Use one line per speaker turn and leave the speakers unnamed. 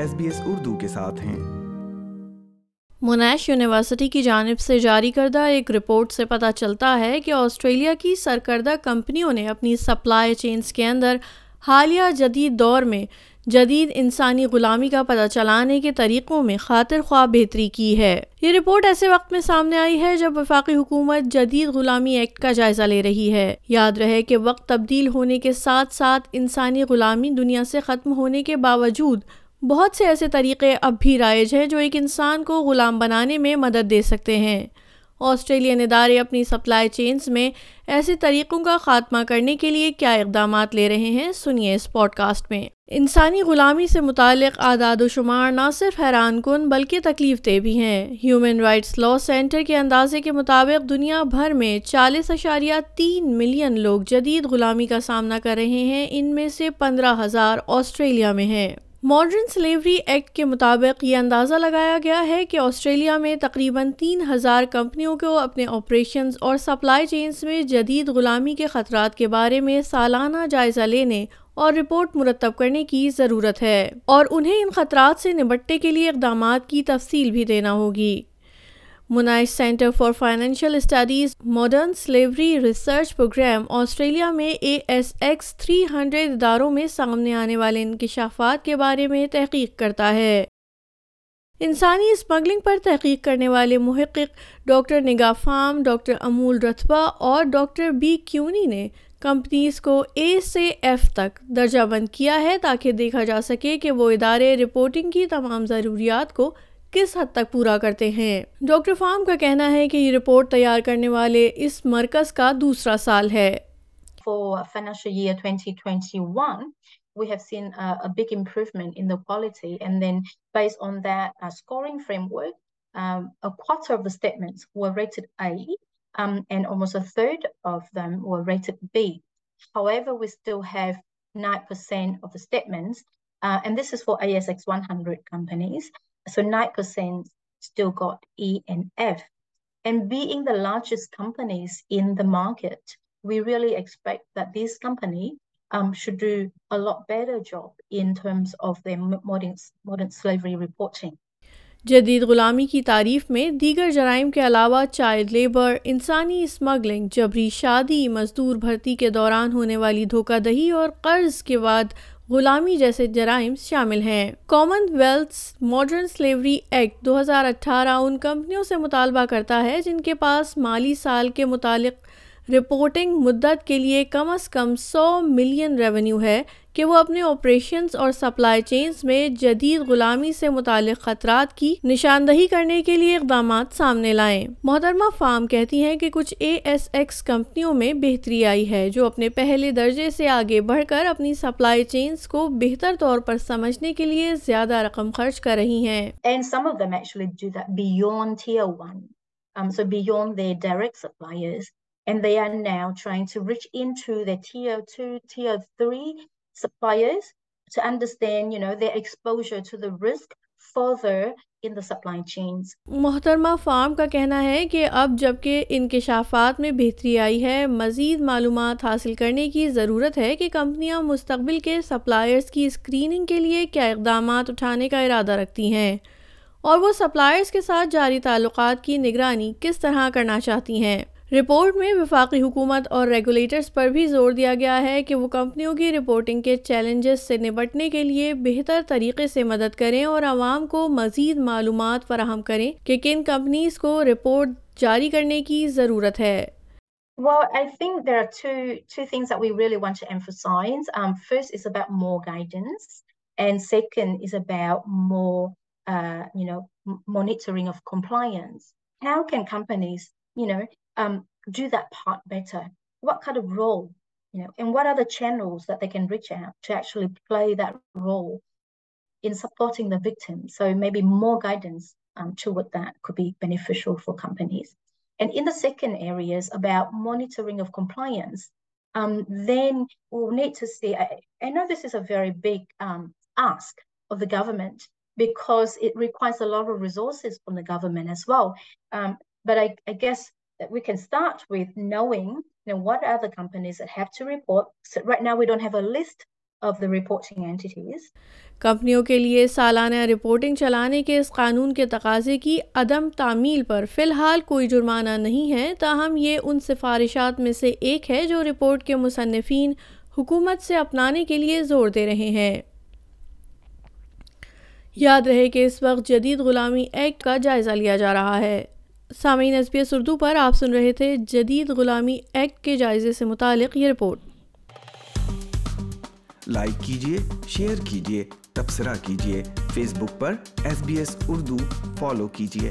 S B S Urdu کے ساتھ ہیں۔
منیش یونیورسٹی کی جانب سے جاری کردہ ایک رپورٹ سے پتہ چلتا ہے کہ آسٹریلیا کی سرکردہ کمپنیوں نے اپنی سپلائی چینز کے اندر حالیہ جدید دور میں جدید انسانی غلامی کا پتہ چلانے کے طریقوں میں خاطر خواہ بہتری کی ہے۔ یہ رپورٹ ایسے وقت میں سامنے آئی ہے جب وفاقی حکومت جدید غلامی ایکٹ کا جائزہ لے رہی ہے۔ یاد رہے کہ وقت تبدیل ہونے کے ساتھ ساتھ انسانی غلامی دنیا سے ختم ہونے کے باوجود بہت سے ایسے طریقے اب بھی رائج ہیں جو ایک انسان کو غلام بنانے میں مدد دے سکتے ہیں۔ آسٹریلین ادارے اپنی سپلائی چینز میں ایسے طریقوں کا خاتمہ کرنے کے لیے کیا اقدامات لے رہے ہیں سنیے اس پوڈ کاسٹ میں۔ انسانی غلامی سے متعلق اعداد و شمار نہ صرف حیران کن بلکہ تکلیف دہ بھی ہیں۔ ہیومن رائٹس لا سینٹر کے اندازے کے مطابق دنیا بھر میں چالیس اشاریہ تین ملین لوگ جدید غلامی کا سامنا کر رہے ہیں۔ ان میں سے پندرہ ہزار آسٹریلیا میں ہیں۔ ماڈرن سلیوری ایکٹ کے مطابق یہ اندازہ لگایا گیا ہے کہ آسٹریلیا میں تقریباً تین ہزار کمپنیوں کو اپنے آپریشنز اور سپلائی چینز میں جدید غلامی کے خطرات کے بارے میں سالانہ جائزہ لینے اور رپورٹ مرتب کرنے کی ضرورت ہے اور انہیں ان خطرات سے نمٹنے کے لیے اقدامات کی تفصیل بھی دینا ہوگی۔ Monash centre for financial studies modern slavery research programme Australia میں A S X three hundred اداروں میں سامنے آنے والے انکشافات کے بارے میں تحقیق کرتا ہے۔ انسانی اسمگلنگ پر تحقیق کرنے والے محقق doctor Nga Pham, doctor Amol رتبہ اور ڈاکٹر بی کیونی نے کمپنیز کو اے سے ایف تک درجہ بند کیا ہے تاکہ دیکھا جا سکے کہ وہ ادارے رپورٹنگ کی تمام ضروریات کو کس حد تک پورا کرتے ہیں؟ ڈاکٹر فارم کا کہنا ہے کہ یہ رپورٹ تیار کرنے والے اس مرکز کا دوسرا سال ہے۔
We have seen big improvement in the quality and then base on the scoring framework of statements were rated A and almost a third of them were rated B however we still have nine percent of statements and this is for A S X one hundred companies So 9% still got E and F. And being the largest companies in the market, we really expect that this company um, should do a lot better job in terms of their modern, modern slavery reporting.
جدید غلامی کی تعریف میں دیگر جرائم کے علاوہ child labour انسانی اسمگلنگ جبری شادی مزدور بھرتی کے دوران ہونے والی دھوکہ دہی اور قرض کے بعد غلامی جیسے جرائم شامل ہیں۔ Commonwealth modern slavery act دو ہزار اٹھارہ ان کمپنیوں سے مطالبہ کرتا ہے جن کے پاس مالی سال کے متعلق رپورٹنگ مدت کے لیے کم از کم سو ملین ریونیو ہے کہ وہ اپنے آپریشنز اور سپلائی چینز میں جدید غلامی سے متعلق خطرات کی نشاندہی کرنے کے لیے اقدامات سامنے لائیں محترمہ فارم کہتی ہیں کہ کچھ اے ایس ایکس کمپنیوں میں بہتری آئی ہے جو اپنے پہلے درجے سے آگے بڑھ کر اپنی سپلائی چینز کو بہتر طور پر سمجھنے کے لیے زیادہ رقم خرچ کر رہی ہیں
And some of them actually do that beyond tier one. Um, so beyond their direct suppliers. And they are now trying to reach into their tier two, tier three suppliers to understand, you know, their exposure to the risk further in the supply chains.
محترمہ فارم کا کہنا ہے کہ اب جبکہ انکشافات میں بہتری آئی ہے مزید معلومات حاصل کرنے کی ضرورت ہے کہ کمپنیاں مستقبل کے سپلائرز کی اسکریننگ کے لیے کیا اقدامات اٹھانے کا ارادہ رکھتی ہیں اور وہ سپلائرز کے ساتھ جاری تعلقات کی نگرانی کس طرح کرنا چاہتی ہیں رپورٹ میں وفاقی حکومت اور ریگولیٹرز پر بھی زور دیا گیا ہے کہ وہ کمپنیوں کی رپورٹنگ کے چیلنجز سے نپٹنے کے لیے بہتر طریقے سے مدد کریں اور عوام کو مزید معلومات فراہم کریں کہ کن کمپنیز کو رپورٹ جاری کرنے کی ضرورت ہے
Well, I think there are two two things that we really want to emphasize. Um, first is about more guidance, and second is about more, uh, you know, monitoring of compliance. How can companies, you know, um, do that part better? What kind of role, you know, and what are the channels that they can reach out to actually play that role in supporting the victim? So maybe more guidance um, toward that could be beneficial for companies. And in the second areas about monitoring of compliance, um, then we'll need to see. I, I, know this is a very big um, ask of the government because it requires a lot of resources from the government as well. Um, but I, I guess that we can start with knowing you know what are the companies that have to report. So right now we don't have a list of the reporting entities.
کمپنیوں کے لیے سالانہ reporting چلانے کے اس قانون کے تقاضے کی عدم تعمیل پر فی الحال کوئی جرمانہ نہیں ہے تاہم یہ ان سفارشات میں سے ایک ہے جو رپورٹ کے مصنفین حکومت سے اپنانے کے لیے زور دے رہے ہیں یاد رہے کہ اس وقت جدید غلامی ایکٹ کا جائزہ لیا جا رہا ہے سامعین، ایس بی ایس اردو پر آپ سن رہے تھے جدید غلامی ایکٹ کے جائزے سے متعلق یہ رپورٹ۔
لائک کیجیے شیئر کیجیے تبصرہ کیجیے فیس بک پر S B S Urdu follow کیجیے